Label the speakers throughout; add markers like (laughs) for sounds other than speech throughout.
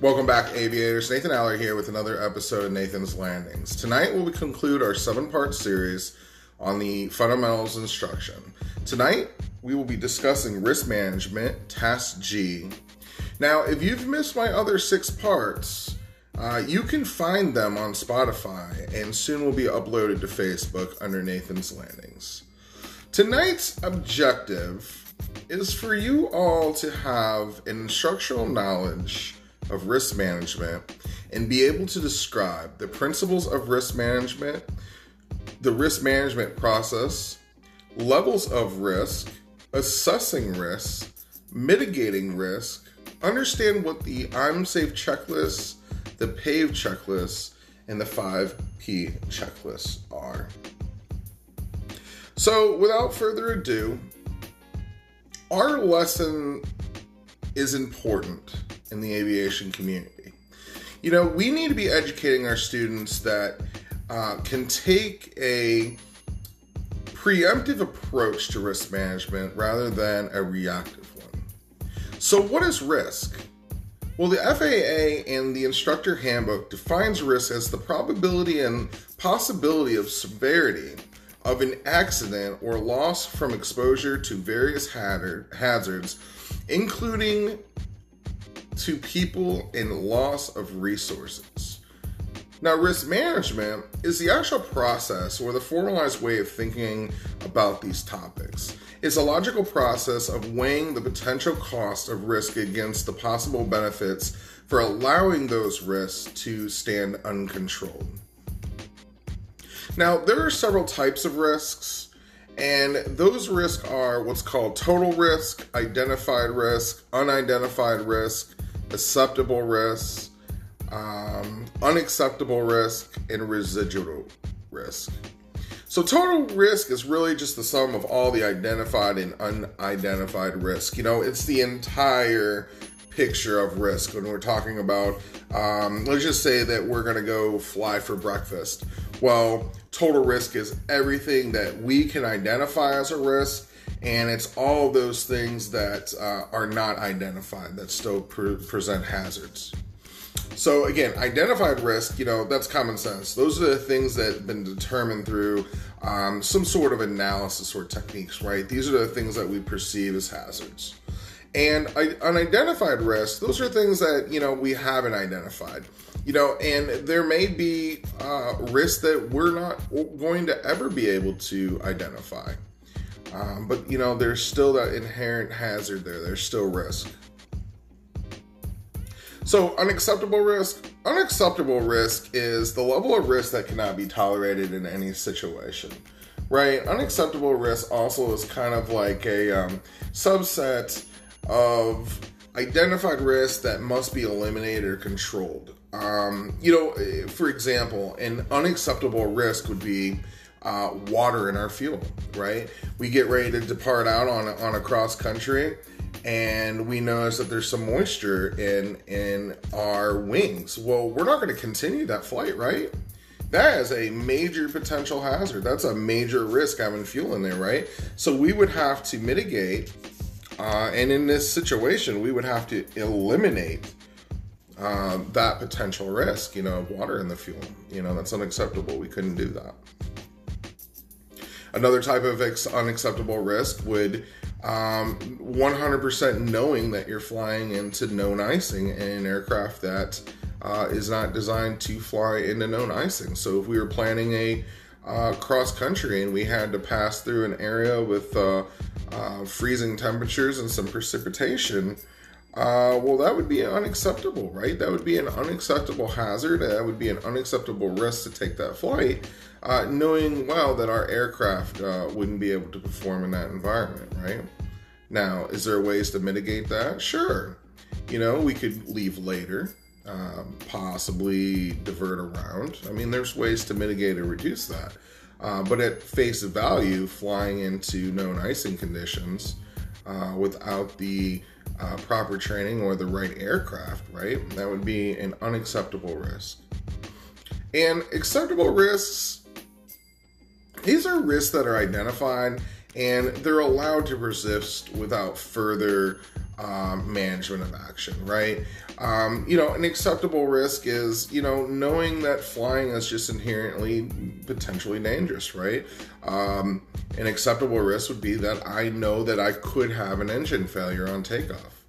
Speaker 1: Welcome back, aviators. Nathan Aller here with another episode of Nathan's Landings. Tonight, we'll conclude our seven part series on the fundamentals instruction. Tonight, we will be discussing risk management, task G. Now, if you've missed my other six parts, uh, you can find them on Spotify and soon will be uploaded to Facebook under Nathan's Landings. Tonight's objective is for you all to have an instructional knowledge of risk management and be able to describe the principles of risk management, the risk management process, levels of risk, assessing risk, mitigating risk, understand what the I'm safe checklist, the PAVE checklist, and the 5P checklist are. So, without further ado, our lesson is important in the aviation community. You know, we need to be educating our students that uh, can take a preemptive approach to risk management rather than a reactive one. So, what is risk? Well, the FAA and the instructor handbook defines risk as the probability and possibility of severity of an accident or loss from exposure to various hazards, including to people and loss of resources. Now, risk management is the actual process or the formalized way of thinking about these topics. It's a logical process of weighing the potential cost of risk against the possible benefits for allowing those risks to stand uncontrolled. Now, there are several types of risks, and those risks are what's called total risk, identified risk, unidentified risk, acceptable risk, um, unacceptable risk, and residual risk. So, total risk is really just the sum of all the identified and unidentified risk. You know, it's the entire picture of risk when we're talking about, um, let's just say that we're going to go fly for breakfast. Well, total risk is everything that we can identify as a risk and it's all those things that uh, are not identified that still pre- present hazards. So again, identified risk, you know, that's common sense. Those are the things that have been determined through um, some sort of analysis or techniques, right? These are the things that we perceive as hazards. And unidentified risk, those are things that, you know, we haven't identified. You know, and there may be uh, risks that we're not going to ever be able to identify. Um, but you know, there's still that inherent hazard there. There's still risk. So, unacceptable risk. Unacceptable risk is the level of risk that cannot be tolerated in any situation, right? Unacceptable risk also is kind of like a um, subset of identified risks that must be eliminated or controlled. Um, you know, for example, an unacceptable risk would be uh, water in our fuel, right? We get ready to depart out on on a cross country, and we notice that there's some moisture in in our wings. Well, we're not going to continue that flight, right? That is a major potential hazard. That's a major risk having fuel in there, right? So we would have to mitigate, uh, and in this situation, we would have to eliminate uh, that potential risk, you know, of water in the fuel. You know, that's unacceptable. We couldn't do that. Another type of ex- unacceptable risk would um, 100% knowing that you're flying into known icing in an aircraft that uh, is not designed to fly into known icing. So if we were planning a uh, cross country and we had to pass through an area with uh, uh freezing temperatures and some precipitation, uh, well, that would be unacceptable, right? That would be an unacceptable hazard. That would be an unacceptable risk to take that flight uh, knowing well that our aircraft uh, wouldn't be able to perform in that environment, right? Now, is there ways to mitigate that? Sure. You know, we could leave later, um, possibly divert around. I mean, there's ways to mitigate or reduce that. Uh, but at face value, flying into known icing conditions uh, without the uh, proper training or the right aircraft, right? That would be an unacceptable risk. And acceptable risks these are risks that are identified and they're allowed to resist without further um, management of action, right? Um, you know, an acceptable risk is, you know, knowing that flying is just inherently potentially dangerous, right? Um, an acceptable risk would be that I know that I could have an engine failure on takeoff.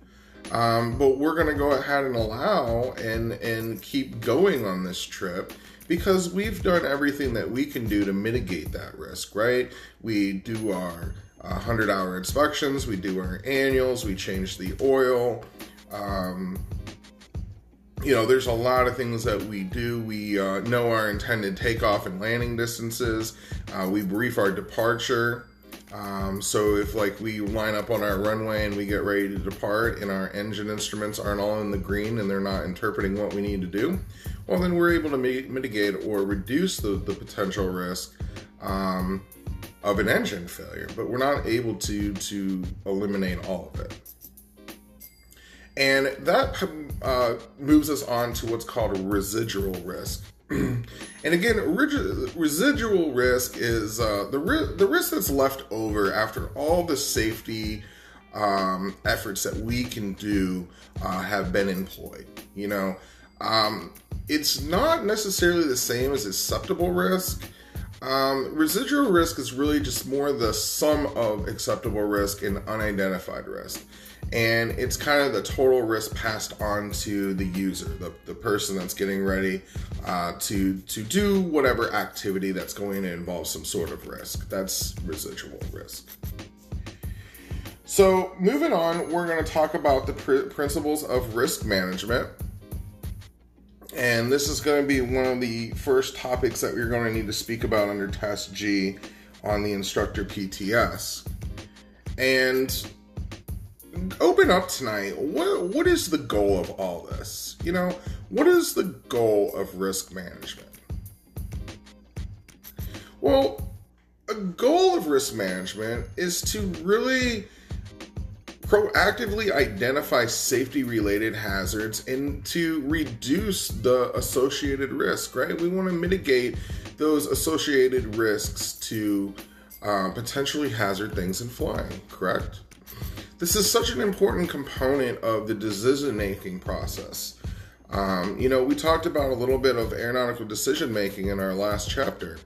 Speaker 1: Um, but we're going to go ahead and allow and and keep going on this trip because we've done everything that we can do to mitigate that risk, right? We do our 100 hour inspections, we do our annuals, we change the oil. Um, you know, there's a lot of things that we do. We uh, know our intended takeoff and landing distances. Uh, we brief our departure. Um, so if like we line up on our runway and we get ready to depart and our engine instruments aren't all in the green and they're not interpreting what we need to do, well then we're able to mitigate or reduce the, the potential risk um, of an engine failure, but we're not able to to eliminate all of it. And that uh, moves us on to what's called residual risk. (clears throat) and again, residual risk is uh, the ri- the risk that's left over after all the safety um, efforts that we can do uh, have been employed. You know, um, it's not necessarily the same as acceptable risk. Um, residual risk is really just more the sum of acceptable risk and unidentified risk. And it's kind of the total risk passed on to the user, the, the person that's getting ready uh, to, to do whatever activity that's going to involve some sort of risk. That's residual risk. So, moving on, we're going to talk about the pr- principles of risk management. And this is going to be one of the first topics that we're going to need to speak about under Test G on the instructor PTS. And open up tonight. What what is the goal of all this? You know, what is the goal of risk management? Well, a goal of risk management is to really proactively identify safety related hazards and to reduce the associated risk, right? We want to mitigate those associated risks to uh, potentially hazard things in flying, correct? This is such an important component of the decision making process. Um, you know, we talked about a little bit of aeronautical decision making in our last chapter.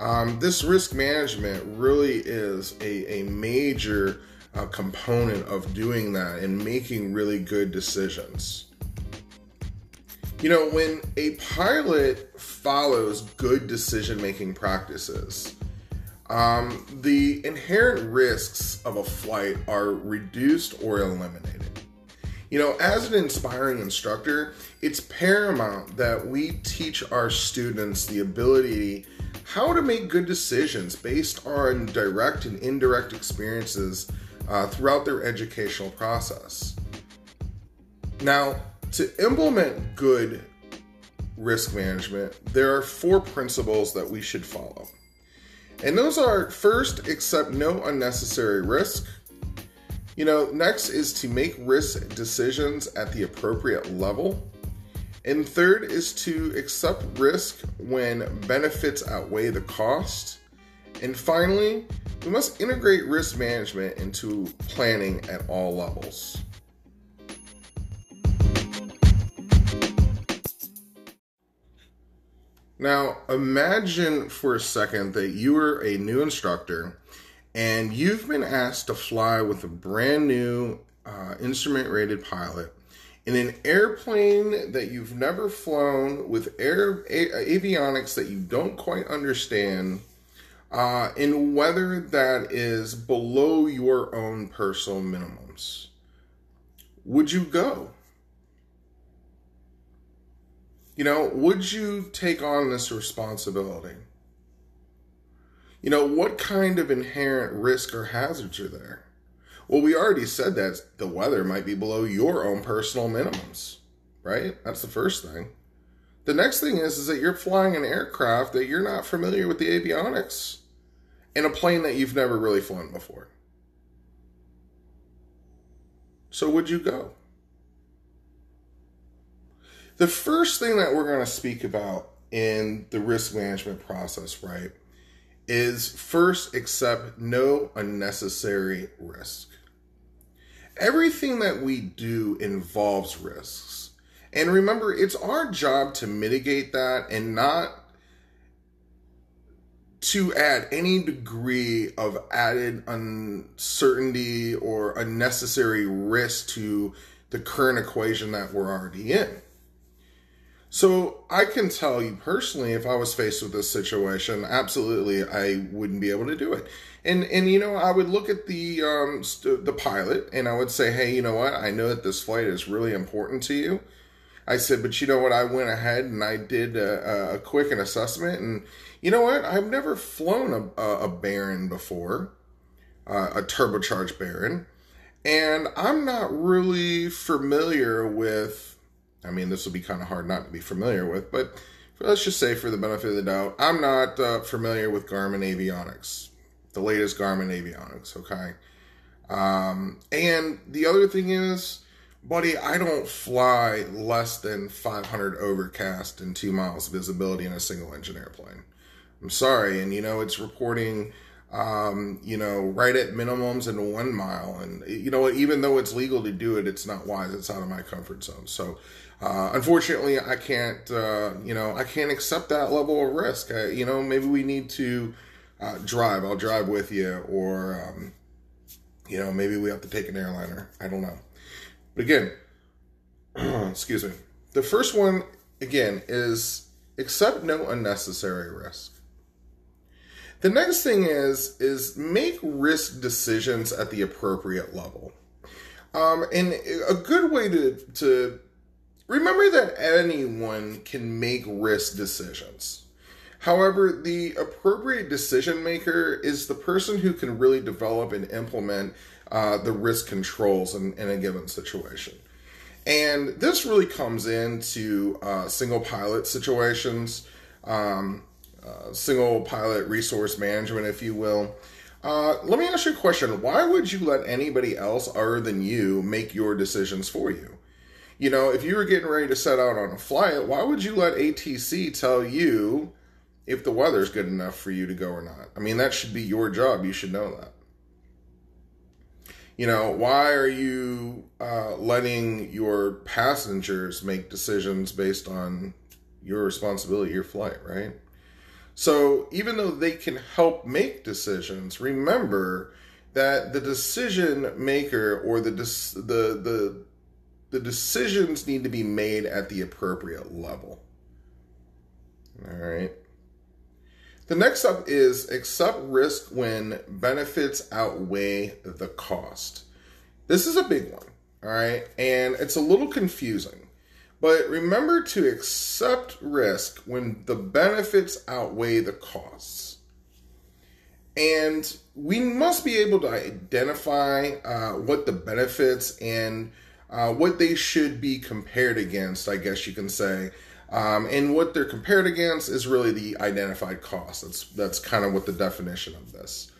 Speaker 1: Um, this risk management really is a, a major a component of doing that and making really good decisions. You know, when a pilot follows good decision making practices, um, the inherent risks of a flight are reduced or eliminated. You know, as an inspiring instructor, it's paramount that we teach our students the ability how to make good decisions based on direct and indirect experiences uh, throughout their educational process. Now, to implement good risk management, there are four principles that we should follow. And those are first, accept no unnecessary risk. You know, next is to make risk decisions at the appropriate level. And third is to accept risk when benefits outweigh the cost. And finally, we must integrate risk management into planning at all levels. Now, imagine for a second that you are a new instructor and you've been asked to fly with a brand new uh, instrument rated pilot in an airplane that you've never flown with air a- avionics that you don't quite understand uh, in whether that is below your own personal minimums. Would you go? You know, would you take on this responsibility? You know, what kind of inherent risk or hazards are there? Well, we already said that the weather might be below your own personal minimums, right? That's the first thing. The next thing is, is that you're flying an aircraft that you're not familiar with the avionics in a plane that you've never really flown before. So, would you go? The first thing that we're going to speak about in the risk management process, right, is first accept no unnecessary risk. Everything that we do involves risks. And remember, it's our job to mitigate that and not to add any degree of added uncertainty or unnecessary risk to the current equation that we're already in. So I can tell you personally, if I was faced with this situation, absolutely I wouldn't be able to do it. And and you know I would look at the um, st- the pilot and I would say, hey, you know what? I know that this flight is really important to you. I said, but you know what? I went ahead and I did a, a quick an assessment, and you know what? I've never flown a, a, Baron before, uh, a turbocharged Baron, and I'm not really familiar with I mean, this will be kind of hard not to be familiar with, but let's just say for the benefit of the doubt, I'm not uh, familiar with Garmin avionics, the latest Garmin avionics, okay? Um, and the other thing is, buddy, I don't fly less than 500 overcast and two miles visibility in a single engine airplane. I'm sorry. And, you know, it's reporting, um, you know, right at minimums in one mile. And, you know, even though it's legal to do it, it's not wise. It's out of my comfort zone. So, uh, unfortunately, I can't, uh, you know, I can't accept that level of risk. I, you know, maybe we need to uh, drive. I'll drive with you, or um, you know, maybe we have to take an airliner. I don't know. Again, (clears throat) excuse me. The first one again is accept no unnecessary risk. The next thing is is make risk decisions at the appropriate level. Um, and a good way to to Remember that anyone can make risk decisions. However, the appropriate decision maker is the person who can really develop and implement uh, the risk controls in, in, a given situation. And this really comes into uh, single pilot situations, um, uh, single pilot resource management, if you will. Uh, let me ask you a question. Why would you let anybody else other than you make your decisions for you? You know, if you were getting ready to set out on a flight, why would you let ATC tell you if the weather's good enough for you to go or not? I mean, that should be your job. You should know that. You know, why are you uh, letting your passengers make decisions based on your responsibility, your flight, right? So even though they can help make decisions, remember that the decision maker or the the the the decisions need to be made at the appropriate level. All right. The next up is accept risk when benefits outweigh the cost. This is a big one, all right? And it's a little confusing. But remember to accept risk when the benefits outweigh the costs. And we must be able to identify uh, what the benefits and uh, what they should be compared against, I guess you can say. Um, and what they're compared against is really the identified cost. That's that's kind of what the definition of this.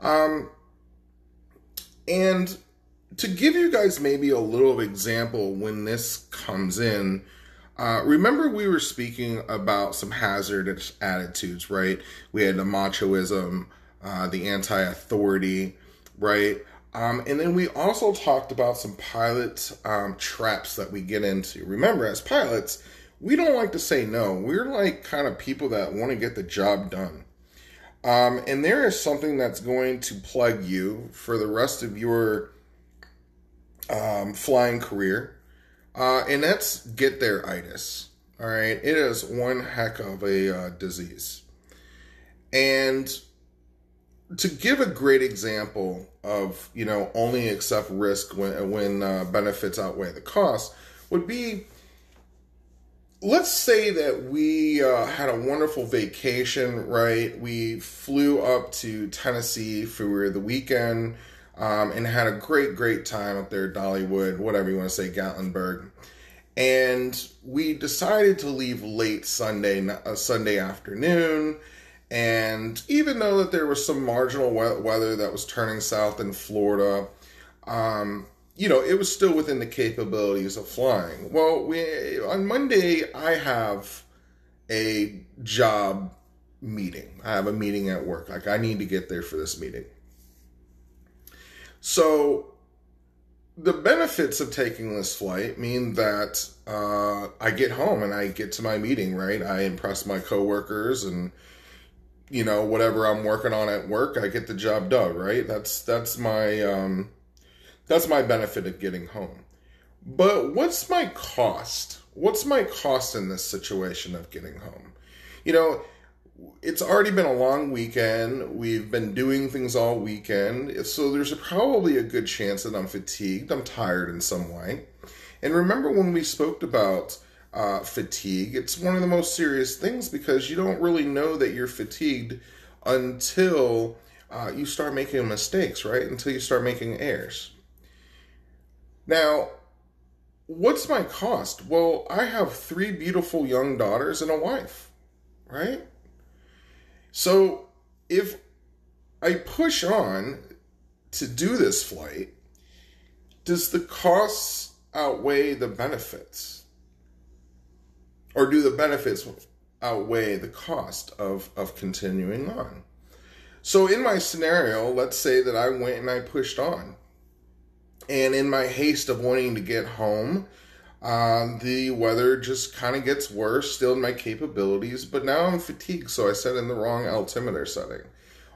Speaker 1: Um, and to give you guys maybe a little example when this comes in, uh, remember we were speaking about some hazardous attitudes, right? We had the machoism, uh, the anti-authority, right? Um, and then we also talked about some pilot um, traps that we get into. Remember, as pilots, we don't like to say no. We're like kind of people that want to get the job done. Um, and there is something that's going to plague you for the rest of your um, flying career, uh, and that's get there itis. All right, it is one heck of a uh, disease. And to give a great example of you know only accept risk when when uh, benefits outweigh the cost would be let's say that we uh, had a wonderful vacation right? We flew up to tennessee for the weekend um, and had a great great time up there dollywood whatever you want to say gatlinburg. And we decided to leave late sunday uh, sunday afternoon. And even though that there was some marginal weather that was turning south in Florida, um, you know, it was still within the capabilities of flying. Well, we on Monday I have a job meeting. I have a meeting at work. Like I need to get there for this meeting. So the benefits of taking this flight mean that uh, I get home and I get to my meeting, right? I impress my coworkers and you know whatever I'm working on at work, I get the job done, right? That's that's my um, that's my benefit of getting home. But what's my cost? What's my cost in this situation of getting home? You know, it's already been a long weekend. We've been doing things all weekend. So there's probably a good chance that I'm fatigued. I'm tired in some way. And remember when we spoke about uh, fatigue, it's one of the most serious things because you don't really know that you're fatigued until uh, you start making mistakes, right? Until you start making errors. Now, what's my cost? Well, I have three beautiful young daughters and a wife, right? So if I push on to do this flight, does the costs outweigh the benefits? Or do the benefits outweigh the cost of, of continuing on? So in my scenario, let's say that I went and I pushed on. And in my haste of wanting to get home, uh, the weather just kind of gets worse, still in my capabilities, but now I'm fatigued, so I set in the wrong altimeter setting,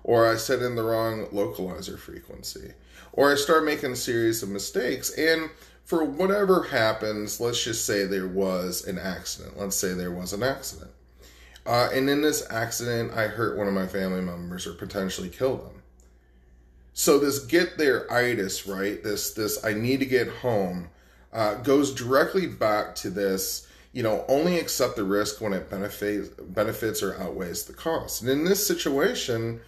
Speaker 1: or I set in the wrong localizer frequency, or I start making a series of mistakes. And for whatever happens, let's just say there was an accident. Let's say there was an accident. Uh, and in this accident, I hurt one of my family members or potentially killed them. So this get there itis, right? This this I need to get home uh, goes directly back to this you know only accept the risk when it benefits benefits or outweighs the cost and in this situation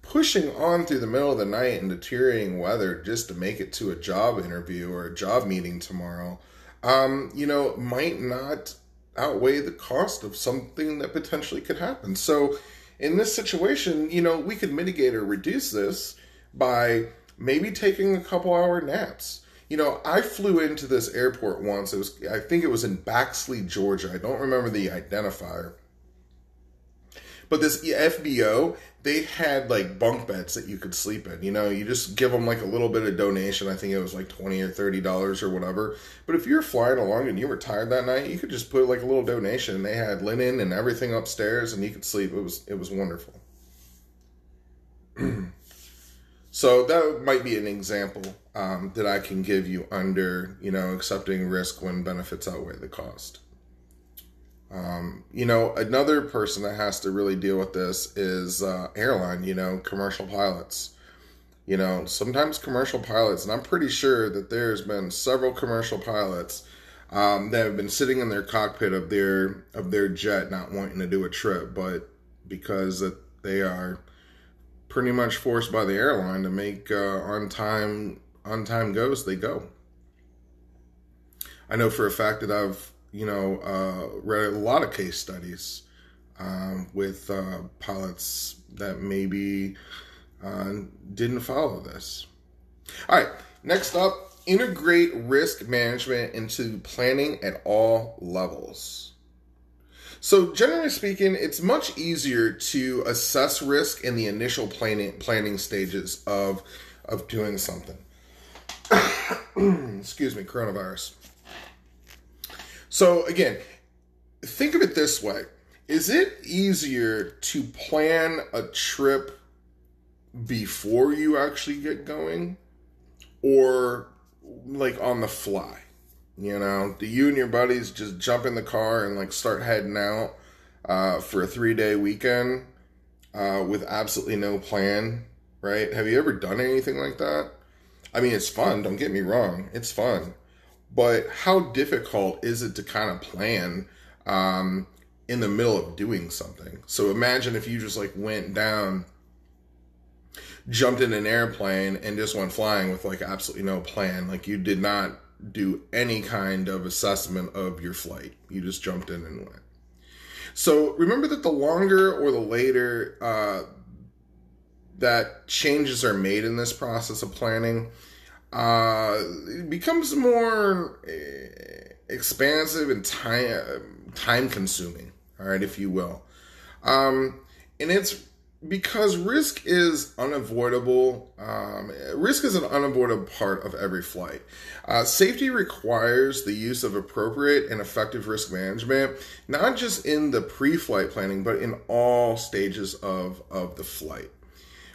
Speaker 1: pushing on through the middle of the night in deteriorating weather just to make it to a job interview or a job meeting tomorrow um, you know might not outweigh the cost of something that potentially could happen so in this situation you know we could mitigate or reduce this by maybe taking a couple hour naps you know, I flew into this airport once. It was, I think it was in Baxley, Georgia. I don't remember the identifier. But this FBO, they had like bunk beds that you could sleep in. You know, you just give them like a little bit of donation. I think it was like twenty or thirty dollars or whatever. But if you're flying along and you were tired that night, you could just put like a little donation. And they had linen and everything upstairs, and you could sleep. It was it was wonderful. (clears throat) So that might be an example um, that I can give you under, you know, accepting risk when benefits outweigh the cost. Um, you know, another person that has to really deal with this is uh, airline, you know, commercial pilots. You know, sometimes commercial pilots, and I'm pretty sure that there's been several commercial pilots um, that have been sitting in their cockpit of their of their jet, not wanting to do a trip, but because they are pretty much forced by the airline to make uh, on time on time goes they go. I know for a fact that I've you know uh, read a lot of case studies um, with uh, pilots that maybe uh, didn't follow this. All right, next up, integrate risk management into planning at all levels. So, generally speaking, it's much easier to assess risk in the initial planning planning stages of of doing something. (coughs) Excuse me, coronavirus. So, again, think of it this way. Is it easier to plan a trip before you actually get going or like on the fly? You know, you and your buddies just jump in the car and like start heading out uh, for a three day weekend uh, with absolutely no plan? Right? Have you ever done anything like that? I mean, it's fun. Don't get me wrong. It's fun. But how difficult is it to kind of plan um, in the middle of doing something? So imagine if you just like went down, jumped in an airplane, and just went flying with like absolutely no plan. Like you did not do any kind of assessment of your flight. You just jumped in and went. So remember that the longer or the later uh, that changes are made in this process of planning, uh, it becomes more eh, expansive and time time consuming. All right, if you will. Um, and it's because risk is unavoidable. Um, risk is an unavoidable part of every flight. Uh, safety requires the use of appropriate and effective risk management, not just in the pre flight planning, but in all stages of, of the flight.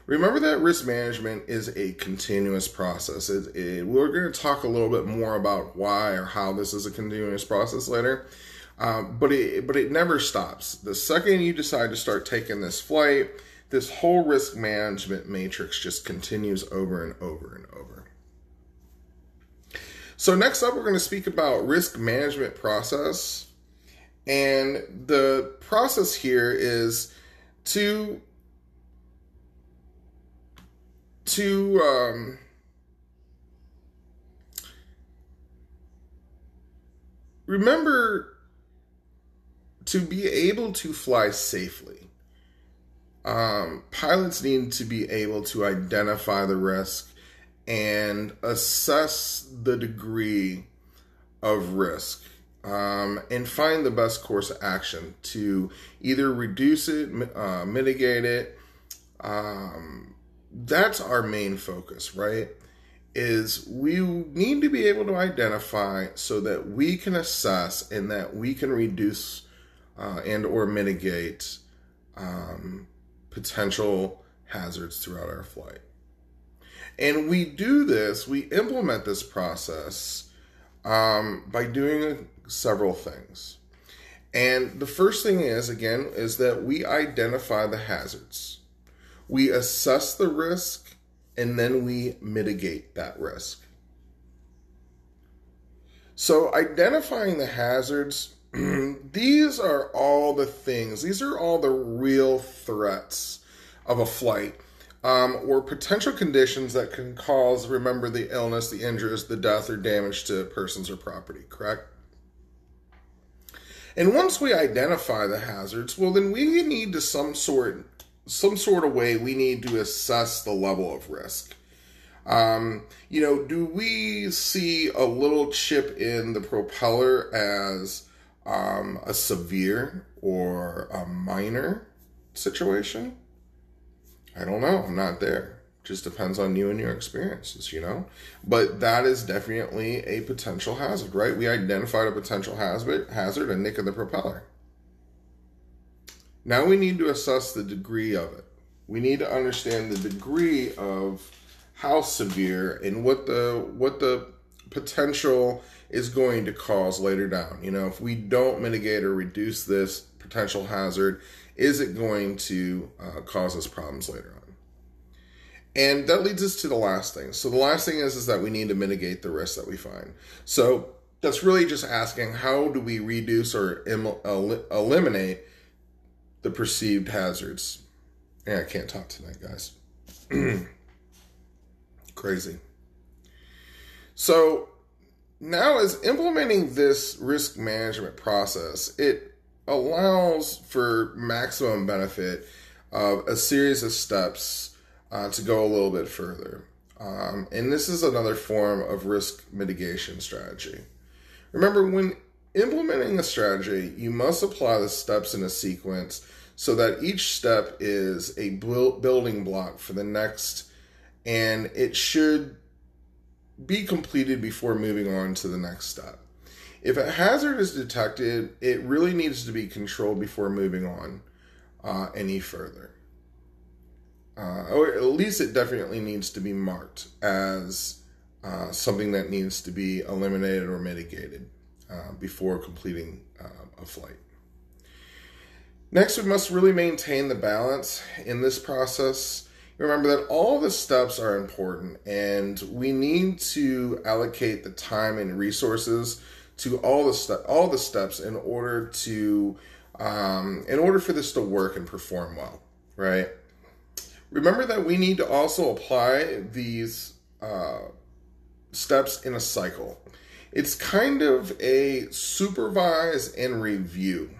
Speaker 1: Remember that risk management is a continuous process. It, it, we're going to talk a little bit more about why or how this is a continuous process later. Um, but it but it never stops. The second you decide to start taking this flight, this whole risk management matrix just continues over and over and over. So next up, we're going to speak about risk management process. And the process here is to to um, remember to be able to fly safely um, pilots need to be able to identify the risk and assess the degree of risk um, and find the best course of action to either reduce it, uh, mitigate it. Um, that's our main focus, right? Is we need to be able to identify so that we can assess and that we can reduce uh, and or mitigate um, potential hazards throughout our flight. And we do this, we implement this process um, by doing several things. And the first thing is, again, is that we identify the hazards. We assess the risk and then we mitigate that risk. So, identifying the hazards (clears throat) these are all the things, these are all the real threats of a flight um, or potential conditions that can cause, remember, the illness, the injuries, the death, or damage to persons or property, correct? And once we identify the hazards, well, then we need to some sort, some sort of way we need to assess the level of risk. Um, you know, do we see a little chip in the propeller as um, a severe or a minor situation? I don't know. I'm not there. Just depends on you and your experiences, you know? But that is definitely a potential hazard, right? We identified a potential hazard, hazard, a nick of the propeller. Now we need to assess the degree of it. We need to understand the degree of how severe and what the what the potential is going to cause later down. You know, if we don't mitigate or reduce this potential hazard, is it going to uh, cause us problems later on? And that leads us to the last thing. So the last thing is is that we need to mitigate the risk that we find. So that's really just asking how do we reduce or el- eliminate the perceived hazards. Yeah, I can't talk tonight, guys. (clears throat) Crazy. So now as implementing this risk management process, it allows for maximum benefit of a series of steps uh, to go a little bit further. Um, and this is another form of risk mitigation strategy. Remember, when implementing a strategy, you must apply the steps in a sequence so that each step is a building block for the next, and it should be completed before moving on to the next step. If a hazard is detected, it really needs to be controlled before moving on uh, any further. Uh, or at least it definitely needs to be marked as uh, something that needs to be eliminated or mitigated uh, before completing uh, a flight. Next, we must really maintain the balance in this process remember that all the steps are important and we need to allocate the time and resources to all the all the steps in order to um, in order for this to work and perform well right? Remember that we need to also apply these uh, steps in a cycle. It's kind of a supervise and review.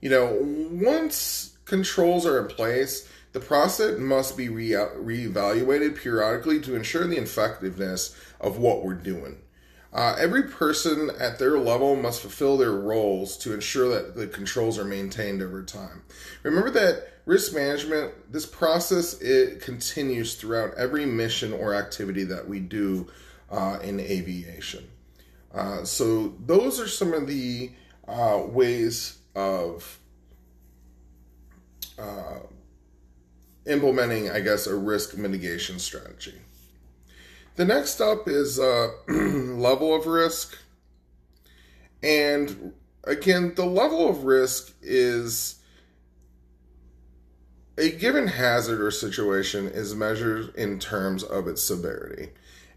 Speaker 1: You know once controls are in place the process must be re- reevaluated periodically to ensure the effectiveness of what we're doing. Uh, every person at their level must fulfill their roles to ensure that the controls are maintained over time. Remember that risk management, this process, it continues throughout every mission or activity that we do uh, in aviation. Uh, so those are some of the uh, ways of uh, implementing, I guess, a risk mitigation strategy. The next up is uh, (clears throat) level of risk. And again, the level of risk is a given hazard or situation is measured in terms of its severity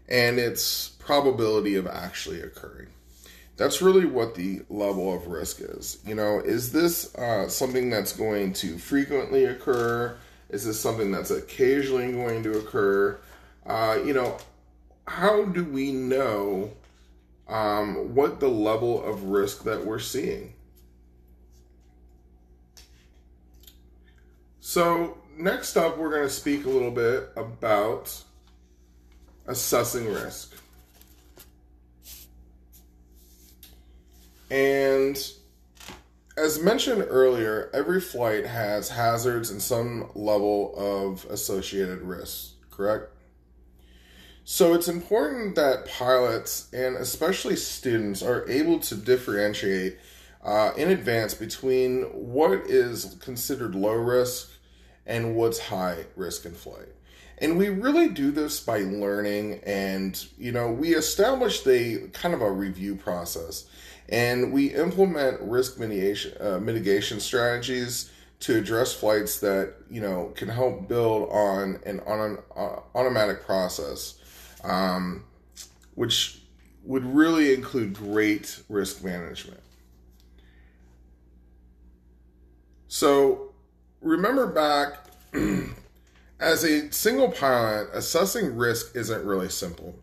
Speaker 1: and its probability of actually occurring. That's really what the level of risk is. You know, is this uh, something that's going to frequently occur? Is this something that's occasionally going to occur? Uh, you know, how do we know um, what the level of risk that we're seeing? So, next up, we're going to speak a little bit about assessing risk. And as mentioned earlier, every flight has hazards and some level of associated risks, correct? So it's important that pilots and especially students are able to differentiate uh, in advance between what is considered low risk and what's high risk in flight. And we really do this by learning and, you know, we established a kind of a review process and we implement risk mitigation, uh, mitigation strategies to address flights that, you know, can help build on an on, uh, automatic process, um, which would really include great risk management. So remember back (clears throat) as a single pilot, assessing risk isn't really simple.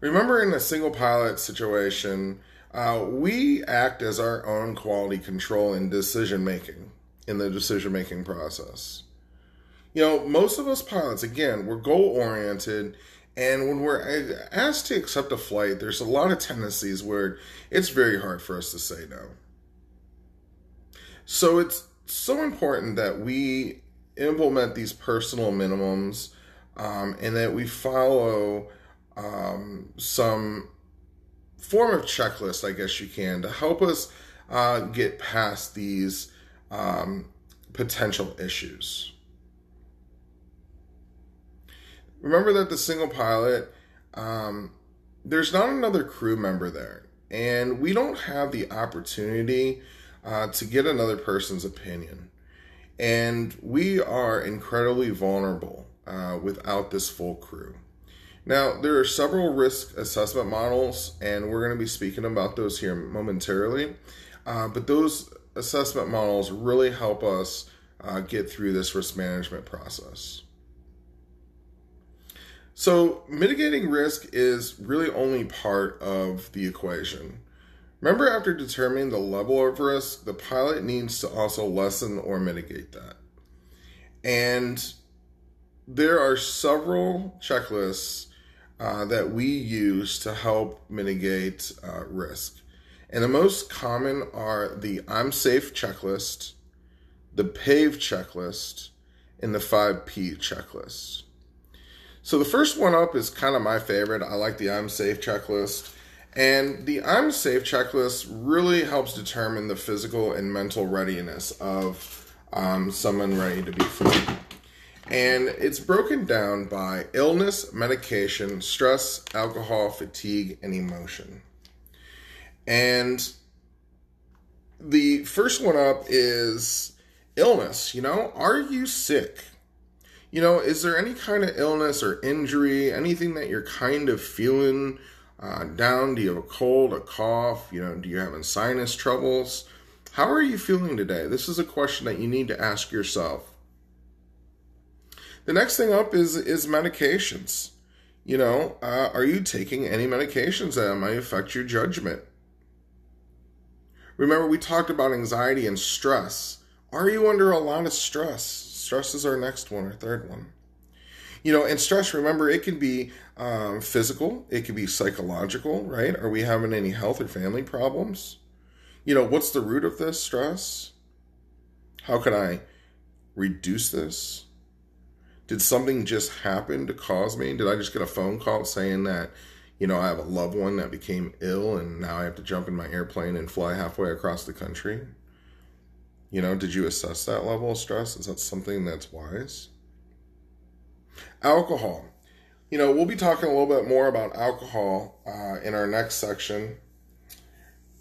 Speaker 1: Remember, in a single pilot situation, uh, we act as our own quality control in decision making, in the decision making process. You know, most of us pilots, again, we're goal oriented, and when we're asked to accept a flight, there's a lot of tendencies where it's very hard for us to say no. So it's so important that we implement these personal minimums um, and that we follow um, some form of checklist, I guess you can, to help us uh, get past these um, potential issues. Remember that the single pilot, um, there's not another crew member there, and we don't have the opportunity uh, to get another person's opinion. And we are incredibly vulnerable uh, without this full crew. Now, there are several risk assessment models, and we're going to be speaking about those here momentarily. Uh, but those assessment models really help us uh, get through this risk management process. So, mitigating risk is really only part of the equation. Remember, after determining the level of risk, the pilot needs to also lessen or mitigate that. And there are several checklists uh, that we use to help mitigate uh, risk. And the most common are the I'm safe checklist, the PAVE checklist, and the 5P checklist. So the first one up is kind of my favorite. I like the I'm safe checklist. And the I'm safe checklist really helps determine the physical and mental readiness of um, someone ready to be flown and it's broken down by illness, medication, stress, alcohol, fatigue, and emotion. And the first one up is illness. You know, are you sick? You know, is there any kind of illness or injury, anything that you're kind of feeling uh, down? Do you have a cold, a cough? You know, do you have sinus troubles? How are you feeling today? This is a question that you need to ask yourself the next thing up is is medications. You know, uh, are you taking any medications that might affect your judgment? Remember, we talked about anxiety and stress. Are you under a lot of stress? Stress is our next one or third one. You know, and stress, remember, it can be um, physical, it can be psychological, right? Are we having any health or family problems? You know, what's the root of this stress? How can I reduce this? Did something just happen to cause me? Did I just get a phone call saying that, you know, I have a loved one that became ill and now I have to jump in my airplane and fly halfway across the country? You know, did you assess that level of stress? Is that something that's wise? Alcohol. You know, we'll be talking a little bit more about alcohol uh, in our next section.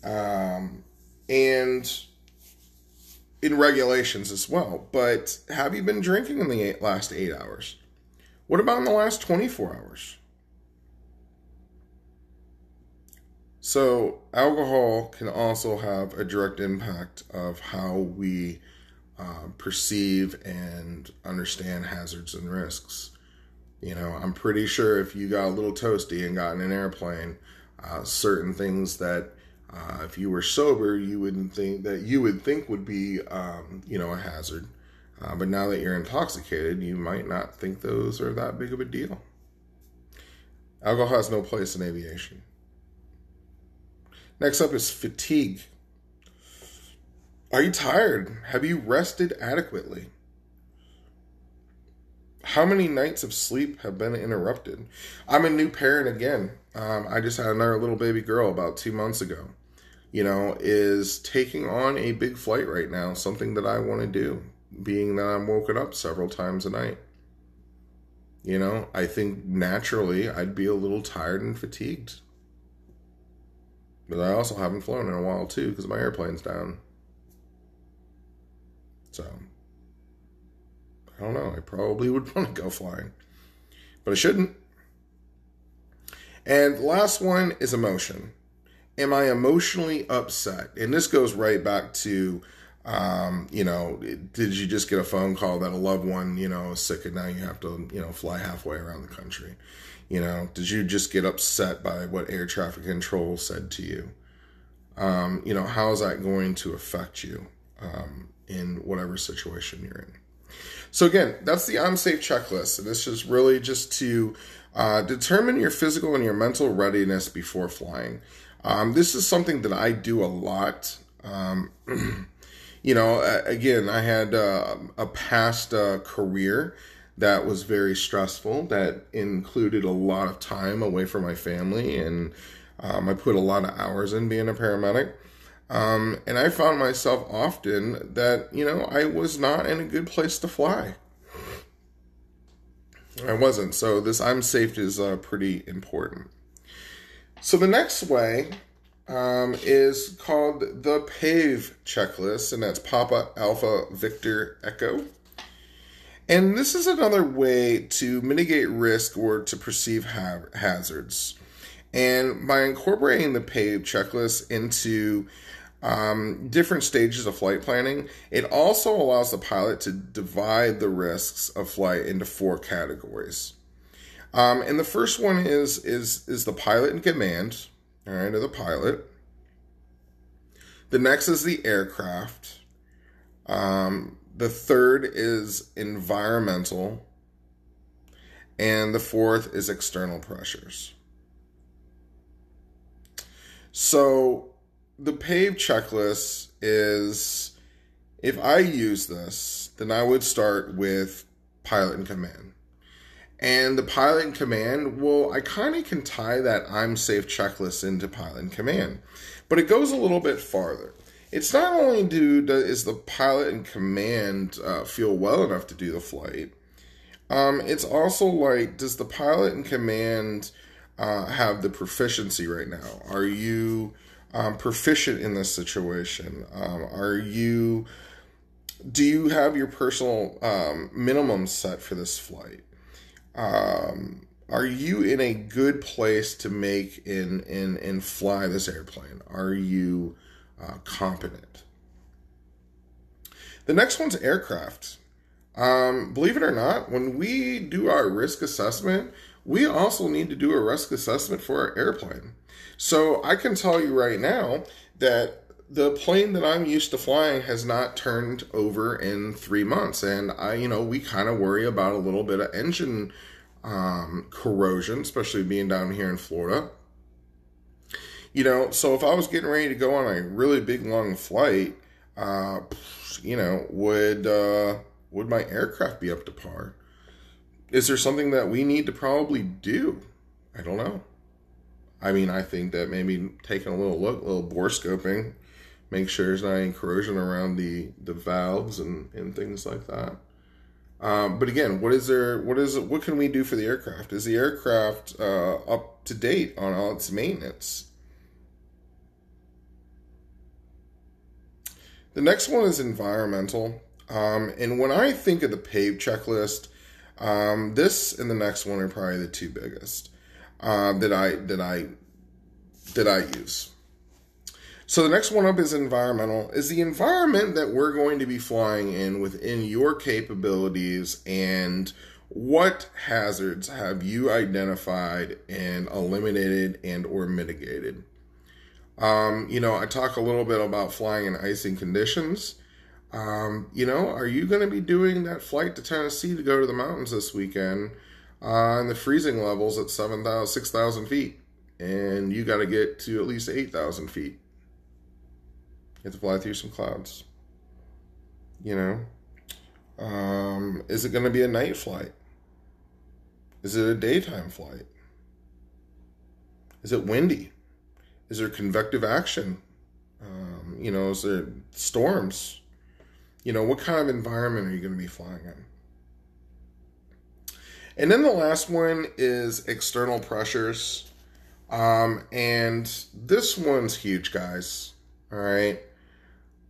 Speaker 1: Um, and in regulations as well. But have you been drinking in the eight, last eight hours? What about in the last 24 hours? So, alcohol can also have a direct impact of how we uh, perceive and understand hazards and risks. You know, I'm pretty sure if you got a little toasty and got in an airplane, uh, certain things that uh, if you were sober, you wouldn't think that you would think would be, um, you know, a hazard. Uh, but now that you're intoxicated, you might not think those are that big of a deal. Alcohol has no place in aviation. Next up is fatigue. Are you tired? Have you rested adequately? How many nights of sleep have been interrupted? I'm a new parent again. Um, I just had another little baby girl about two months ago. You know, is taking on a big flight right now something that I want to do, being that I'm woken up several times a night. You know, I think naturally I'd be a little tired and fatigued. But I also haven't flown in a while too because my airplane's down. So, I don't know. I probably would (laughs) want to go flying, but I shouldn't. And last one is emotion. Am I emotionally upset? And this goes right back to, um, you know, did you just get a phone call that a loved one, you know, is sick and now you have to, you know, fly halfway around the country? You know, did you just get upset by what air traffic control said to you? Um, you know, how is that going to affect you um, in whatever situation you're in? So again, that's the I'm safe checklist, and this is really just to uh, determine your physical and your mental readiness before flying. Um, this is something that I do a lot. Um, (clears throat) you know, again, I had uh, a past uh, career that was very stressful that included a lot of time away from my family and um, i put a lot of hours in being a paramedic um, and i found myself often that you know i was not in a good place to fly i wasn't so this i'm safe is uh, pretty important so the next way um, is called the PAVE checklist, and that's Papa Alpha Victor Echo. And this is another way to mitigate risk or to perceive ha- hazards. And by incorporating the PAVE checklist into um, different stages of flight planning, it also allows the pilot to divide the risks of flight into four categories. Um, and the first one is is is the pilot in command, all right, or the pilot. The next is the aircraft. Um, the third is environmental. And the fourth is external pressures. So the PAVE checklist is if I use this, then I would start with pilot and command. And the pilot and command, well, I kind of can tie that I'm safe checklist into pilot and command, but it goes a little bit farther it's not only do is the pilot in command uh, feel well enough to do the flight. Um, it's also like, does the pilot in command uh, have the proficiency right now? Are you um, proficient in this situation? Um, are you? Do you have your personal um, minimum set for this flight? Um, are you in a good place to make and and and fly this airplane? Are you uh, competent. The next one's aircraft. Um, believe it or not, when we do our risk assessment, we also need to do a risk assessment for our airplane. So I can tell you right now that the plane that I'm used to flying has not turned over in three months. And I, you know, we kind of worry about a little bit of engine um, corrosion, especially being down here in Florida. You know, so if I was getting ready to go on a really big long flight, uh, you know, would uh, would my aircraft be up to par? Is there something that we need to probably do? I don't know. I mean, I think that maybe taking a little look, a little bore scoping, make sure there's not any corrosion around the the valves and and things like that. Um, but again, what is there? What is what can we do for the aircraft? Is the aircraft uh, up to date on all its maintenance? The next one is environmental. Um, and when I think of the PAVE checklist, um, this and the next one are probably the two biggest uh, that I that I that I use. So the next one up is environmental. Is the environment that we're going to be flying in within your capabilities and what hazards have you identified and eliminated and or mitigated? Um, you know, I talk a little bit about flying in icing conditions. Um, you know, are you going to be doing that flight to Tennessee to go to the mountains this weekend? Uh, and the freezing levels at 7,000, 6,000 feet. And you got to get to at least 8,000 feet. You have to fly through some clouds. You know? Um, is it going to be a night flight? Is it a daytime flight? Is it windy? Is there convective action? Um, you know, is there storms? You know, what kind of environment are you going to be flying in? And then the last one is external pressures. Um, and this one's huge, guys. All right.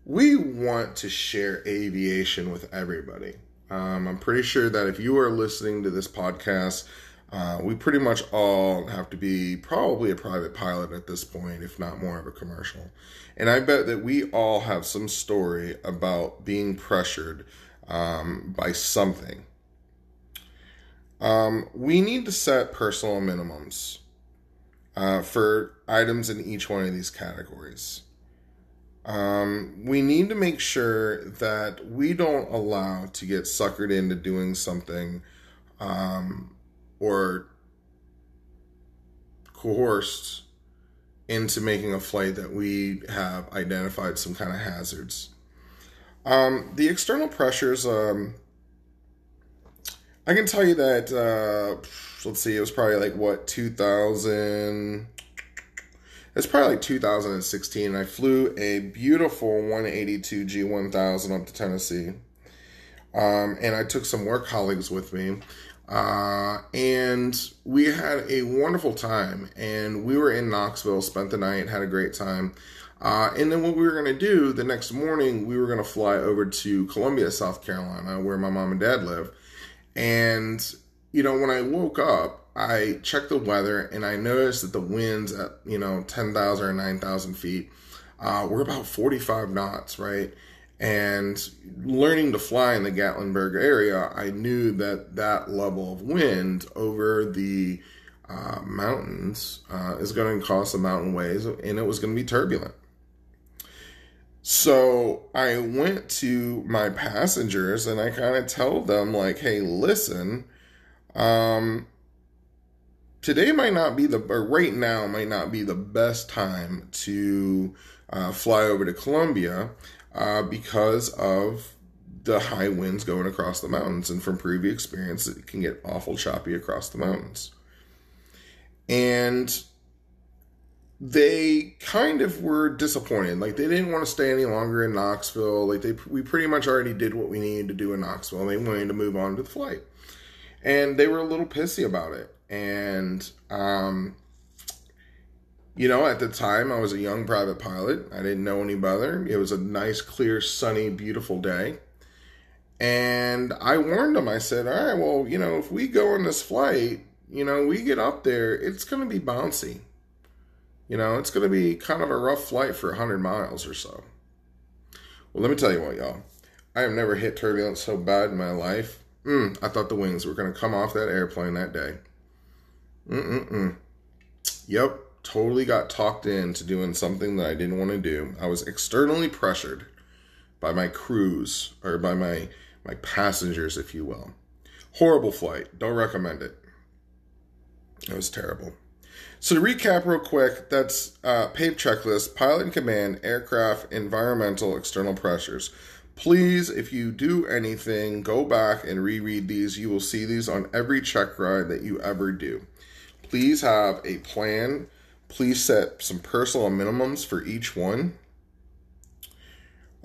Speaker 1: We want to share aviation with everybody. Um, I'm pretty sure that if you are listening to this podcast, uh, we pretty much all have to be probably a private pilot at this point, if not more of a commercial. And I bet that we all have some story about being pressured um, by something. Um, we need to set personal minimums uh, for items in each one of these categories. Um, we need to make sure that we don't allow to get suckered into doing something um, or coerced into making a flight that we have identified some kind of hazards. Um, the external pressures, um, I can tell you that, uh, let's see, it was probably like what, 2000. It's probably like 2016. I flew a beautiful 182 G1000 up to Tennessee. Um, and I took some work colleagues with me. Uh, and we had a wonderful time. And we were in Knoxville, spent the night, had a great time. Uh, and then what we were going to do the next morning, we were going to fly over to Columbia, South Carolina, where my mom and dad live. And, you know, when I woke up, I checked the weather and I noticed that the winds at, you know, 10,000 or 9,000 feet uh, were about 45 knots, right? And learning to fly in the Gatlinburg area, I knew that that level of wind over the uh, mountains uh, is going to cause some mountain waves and it was going to be turbulent. So I went to my passengers and I kind of tell them, like, hey, listen, um, today might not be the, or right now might not be the best time to uh, fly over to Columbia uh, because of the high winds going across the mountains. And from previous experience, it can get awful choppy across the mountains. And they kind of were disappointed. Like they didn't want to stay any longer in Knoxville. Like they, we pretty much already did what we needed to do in Knoxville. They wanted to move on to the flight, and they were a little pissy about it. And um, you know, at the time, I was a young private pilot. I didn't know any better. It was a nice, clear, sunny, beautiful day. And I warned them. I said, all right, well, you know, if we go on this flight, you know, we get up there, it's going to be bouncy. You know, it's going to be kind of a rough flight for 100 miles or so. Well, let me tell you what, y'all. I have never hit turbulence so bad in my life. Mm, I thought the wings were going to come off that airplane that day. Mm-mm-mm. Yep totally got talked into doing something that I didn't want to do. I was externally pressured by my crews or by my my passengers, if you will. Horrible flight. Don't recommend it. It was terrible. So to recap real quick, that's uh, PAVE checklist, pilot in command, aircraft, environmental, external pressures. Please, if you do anything, go back and reread these. You will see these on every check ride that you ever do. Please have a plan. Please set some personal minimums for each one.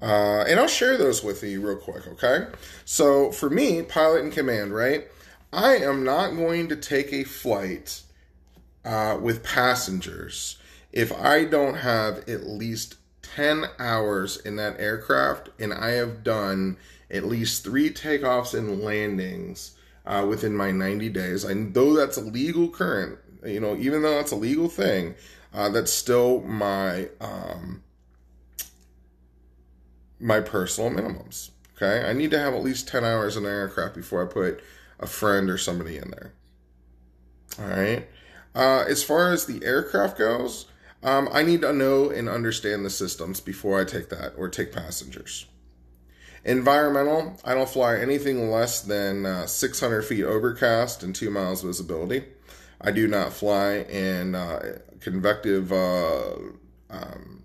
Speaker 1: Uh, and I'll share those with you real quick, okay? So for me, pilot in command, right? I am not going to take a flight uh, with passengers if I don't have at least 10 hours in that aircraft and I have done at least three takeoffs and landings uh, within my 90 days. and though that's a legal current, you know, even though that's a legal thing, uh, that's still my um, my personal minimums. Okay, I need to have at least 10 hours in the aircraft before I put a friend or somebody in there. All right. Uh, as far as the aircraft goes, um, I need to know and understand the systems before I take that or take passengers. Environmental, I don't fly anything less than uh, 600 feet overcast and two miles visibility. I do not fly in uh, convective uh, um,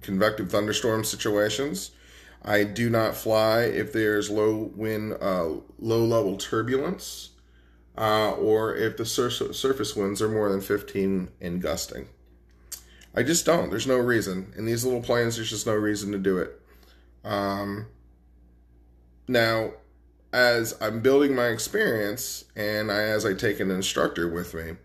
Speaker 1: convective thunderstorm situations. I do not fly if there's low wind, uh, low level turbulence, uh, or if the sur- surface winds are more than 15 in gusting. I just don't. There's no reason. In these little planes, there's just no reason to do it. Um, now, as I'm building my experience and I, as I take an instructor with me,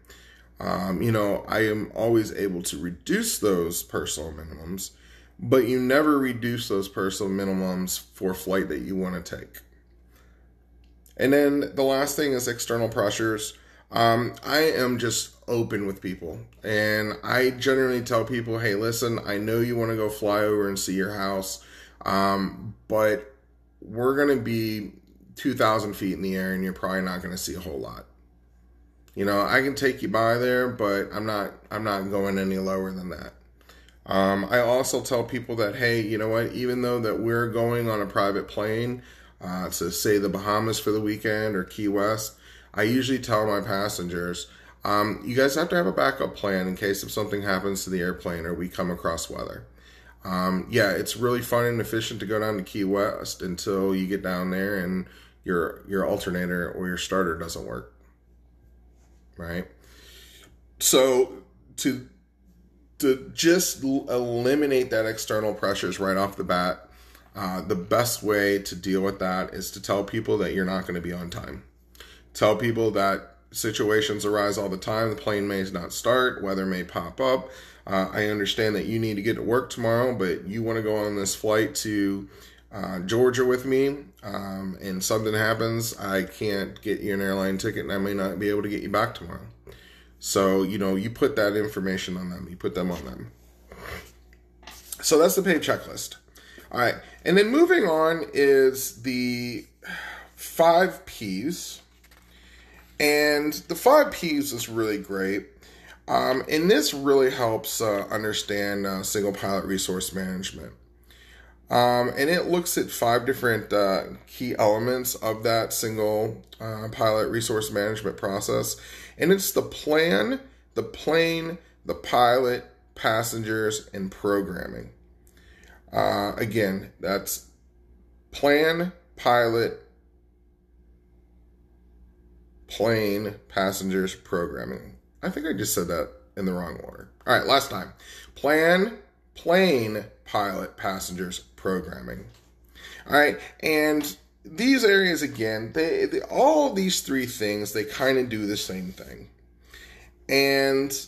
Speaker 1: um, you know, I am always able to reduce those personal minimums but you never reduce those personal minimums for flight that you want to take. And then the last thing is external pressures. Um, I am just open with people, and I generally tell people, "Hey, listen, I know you want to go fly over and see your house, um, but we're going to be 2,000 feet in the air, and you're probably not going to see a whole lot. You know, I can take you by there, but I'm not. I'm not going any lower than that." Um, I also tell people that, hey, you know what, even though that we're going on a private plane uh, to say the Bahamas for the weekend or Key West, I usually tell my passengers, um, you guys have to have a backup plan in case if something happens to the airplane or we come across weather. Um, yeah, it's really fun and efficient to go down to Key West until you get down there and your your alternator or your starter doesn't work. Right? So to to just eliminate that external pressures right off the bat, uh, the best way to deal with that is to tell people that you're not going to be on time. Tell people that situations arise all the time. The plane may not start, weather may pop up. Uh, I understand that you need to get to work tomorrow, but you want to go on this flight to uh, Georgia with me, um, and something happens, I can't get you an airline ticket, and I may not be able to get you back tomorrow. So, you know, you put that information on them, you put them on them. So that's the PAVE checklist. All right. And then moving on is the five P's. And the five P's is really great. Um, and this really helps uh, understand uh, single pilot resource management. Um, and it looks at five different uh, key elements of that single uh, pilot resource management process. And it's the plan, the plane, the pilot, passengers, and programming. Uh, again, that's plan, pilot, plane, passengers, programming. I think I just said that in the wrong order. All right, last time. Plan, plane, pilot, passengers, programming. All right, and these areas again, they, they all these three things they kind of do the same thing, and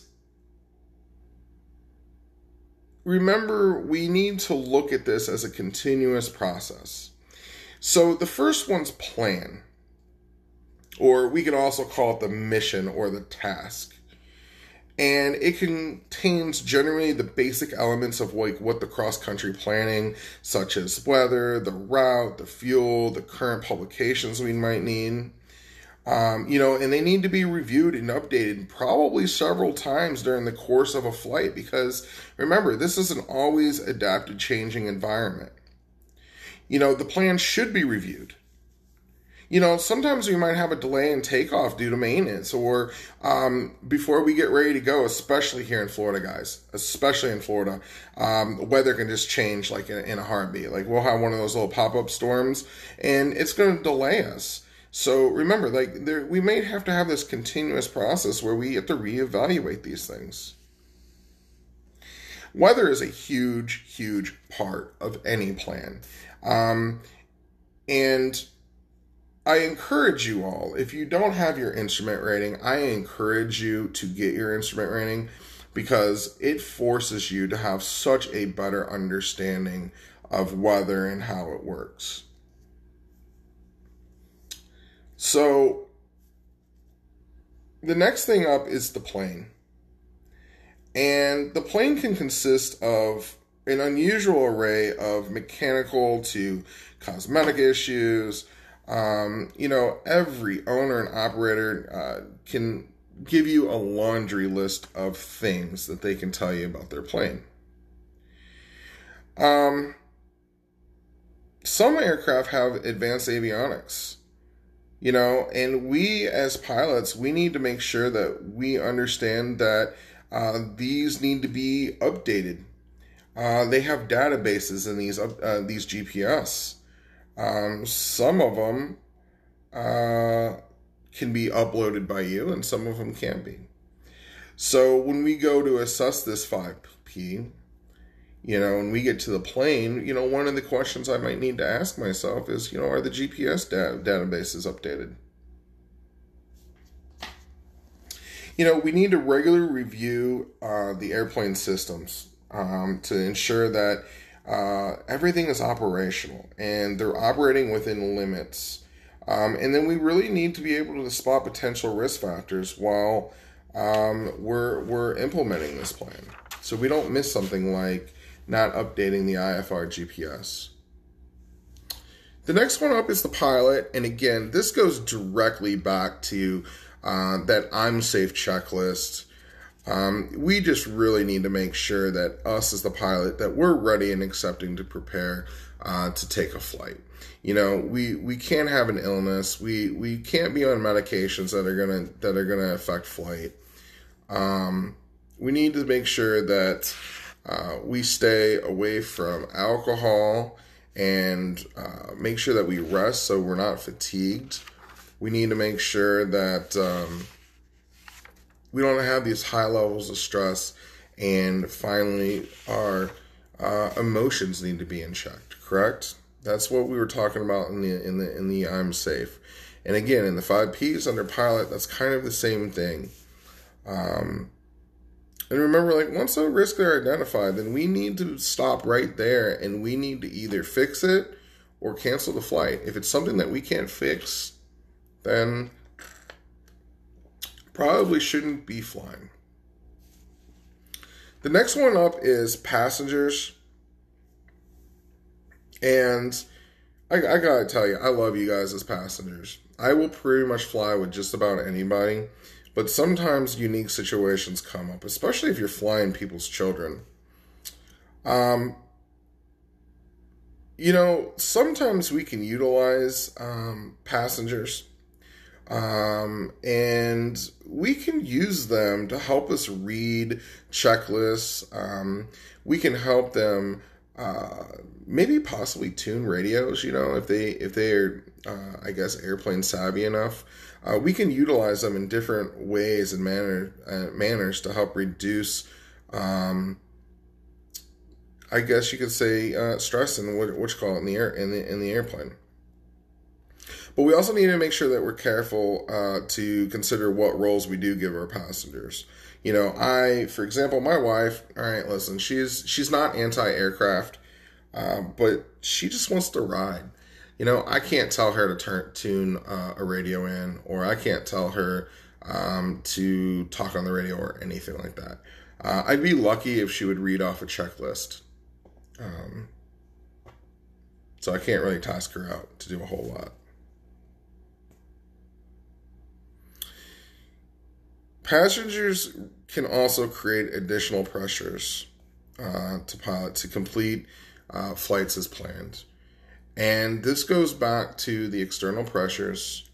Speaker 1: remember we need to look at this as a continuous process. So the first one's plan, or we can also call it the mission or the task and it contains generally the basic elements of like what the cross country planning such as weather the route the fuel the current publications we might need um, you know and they need to be reviewed and updated probably several times during the course of a flight because remember this is an always adapted changing environment you know the plan should be reviewed you know, sometimes we might have a delay in takeoff due to maintenance or um, before we get ready to go, especially here in Florida, guys, especially in Florida, um, weather can just change like in, in a heartbeat. Like we'll have one of those little pop up storms and it's going to delay us. So remember, like there, we may have to have this continuous process where we have to reevaluate these things. Weather is a huge, huge part of any plan. Um, and I encourage you all, if you don't have your instrument rating, I encourage you to get your instrument rating because it forces you to have such a better understanding of weather and how it works. So, the next thing up is the plane. And the plane can consist of an unusual array of mechanical to cosmetic issues. Um, you know, every owner and operator uh, can give you a laundry list of things that they can tell you about their plane. Um, some aircraft have advanced avionics, you know, and we as pilots, we need to make sure that we understand that uh, these need to be updated. Uh, they have databases in these uh, these GPS. Um, some of them uh, can be uploaded by you, and some of them can't be. So when we go to assess this 5P, you know, when we get to the plane, you know, one of the questions I might need to ask myself is, you know, are the GPS da- databases updated? you know, we need to regularly review uh, the airplane systems um, to ensure that uh, everything is operational and they're operating within limits. Um, and then we really need to be able to spot potential risk factors while um, we're we're implementing this plan, so we don't miss something like not updating the IFR GPS. The next one up is the pilot, and again, this goes directly back to uh, that I'm safe checklist. Um, we just really need to make sure that us as the pilot that we're ready and accepting to prepare uh, to take a flight. You know, we we can't have an illness. We we can't be on medications that are gonna that are gonna affect flight. Um, we need to make sure that uh, we stay away from alcohol and uh, make sure that we rest so we're not fatigued we need to make sure that um, we don't have these high levels of stress. And finally, our uh, emotions need to be in check. Correct? That's what we were talking about in the in the in the I'm safe. And again, in the five P's under pilot, that's kind of the same thing. Um, and remember, like once the risks are identified, then we need to stop right there, and we need to either fix it or cancel the flight. If it's something that we can't fix, then probably shouldn't be flying. The next one up is passengers. And I, I, gotta tell you, I love you guys as passengers. I will pretty much fly with just about anybody, but sometimes unique situations come up, especially if you're flying people's children. Um, you know, sometimes we can utilize um, passengers um, and we can use them to help us read checklists. Um, we can help them uh, maybe possibly tune radios. You know, if they if they are, uh, I guess, airplane savvy enough, uh, we can utilize them in different ways and manner uh, manners to help reduce. Um, I guess you could say uh, stress and what what you call it in the air in the in the airplane. But we also need to make sure that we're careful uh, to consider what roles we do give our passengers. You know, I, for example, my wife. All right, listen, she's she's not anti-aircraft, uh, but she just wants to ride. You know, I can't tell her to turn tune uh, a radio in, or I can't tell her um, to talk on the radio or anything like that. Uh, I'd be lucky if she would read off a checklist. Um, so I can't really task her out to do a whole lot. Passengers can also create additional pressures uh, to pilot to complete uh, flights as planned. And this goes back to the external pressures.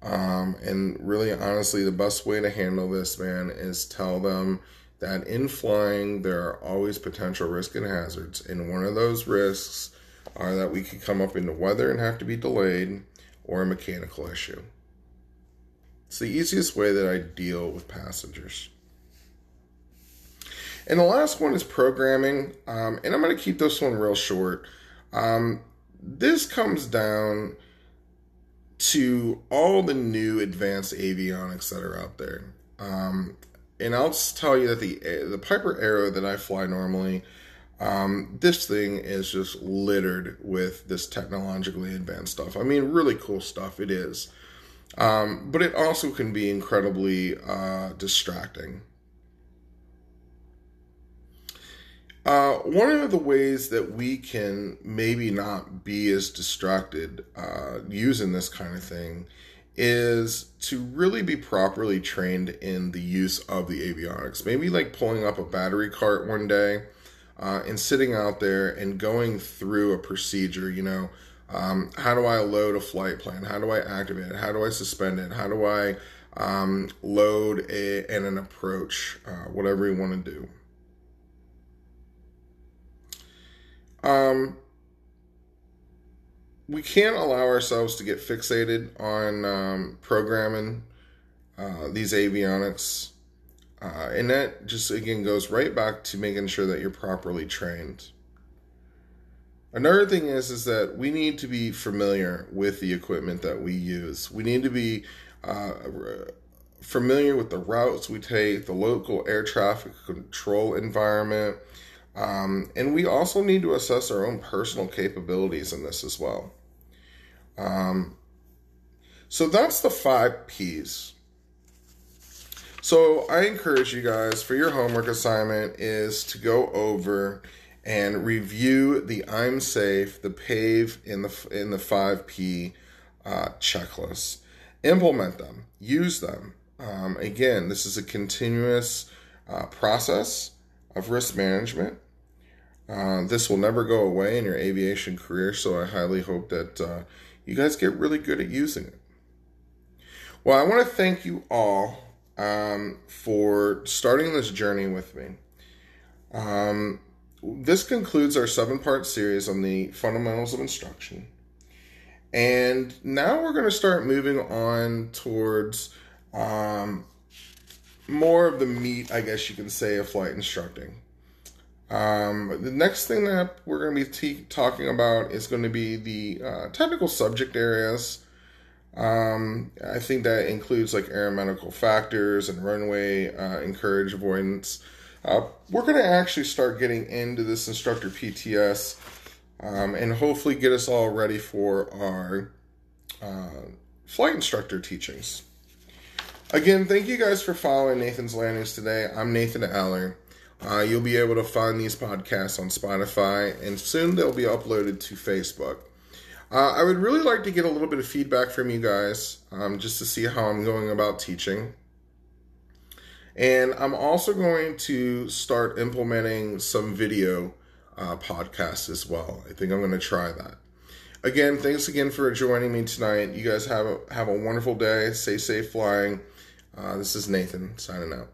Speaker 1: Um, and really, honestly, the best way to handle this, man, is tell them that in flying, there are always potential risk and hazards. And one of those risks are that we could come up into weather and have to be delayed or a mechanical issue. It's the easiest way that I deal with passengers. And the last one is programming. Um, and I'm going to keep this one real short. Um, this comes down to all the new advanced avionics that are out there. Um, and I'll just tell you that the the Piper Arrow that I fly normally, um, this thing is just littered with this technologically advanced stuff. I mean, really cool stuff. It is, um, but it also can be incredibly uh, distracting. Uh, one of the ways that we can maybe not be as distracted uh, using this kind of thing is to really be properly trained in the use of the avionics. Maybe like pulling up a battery cart one day uh, and sitting out there and going through a procedure, you know. Um, how do I load a flight plan? How do I activate it? How do I suspend it? How do I um, load a, and an approach? Uh, whatever you want to do. Um, we can't allow ourselves to get fixated on um, programming uh, these avionics. Uh, and that just again goes right back to making sure that you're properly trained. Another thing is is that we need to be familiar with the equipment that we use. We need to be uh, familiar with the routes we take, the local air traffic control environment, um, and we also need to assess our own personal capabilities in this as well. Um, so that's the five P's. So I encourage you guys for your homework assignment is to go over and review the I'm safe, the PAVE, in the in the five P uh, checklist. Implement them, use them. Um, again, this is a continuous uh, process of risk management. Uh, this will never go away in your aviation career, so I highly hope that uh, you guys get really good at using it. Well, I want to thank you all um, for starting this journey with me. Um, this concludes our seven part series on the fundamentals of instruction. And now we're going to start moving on towards um, more of the meat, I guess you can say, of flight instructing. Um, the next thing that we're going to be t- talking about is going to be the uh, technical subject areas. Um, I think that includes like aeromedical factors and runway uh, incursion avoidance. Uh, we're going to actually start getting into this instructor PTS um, and hopefully get us all ready for our uh, flight instructor teachings. Again, thank you guys for following Nathan's Landings today. I'm Nathan Aller. Uh, you'll be able to find these podcasts on Spotify, and soon they'll be uploaded to Facebook. Uh, I would really like to get a little bit of feedback from you guys um, just to see how I'm going about teaching. And I'm also going to start implementing some video uh, podcasts as well. I think I'm going to try that. Again, thanks again for joining me tonight. You guys have a, have a wonderful day. Stay safe flying. Uh, this is Nathan signing out.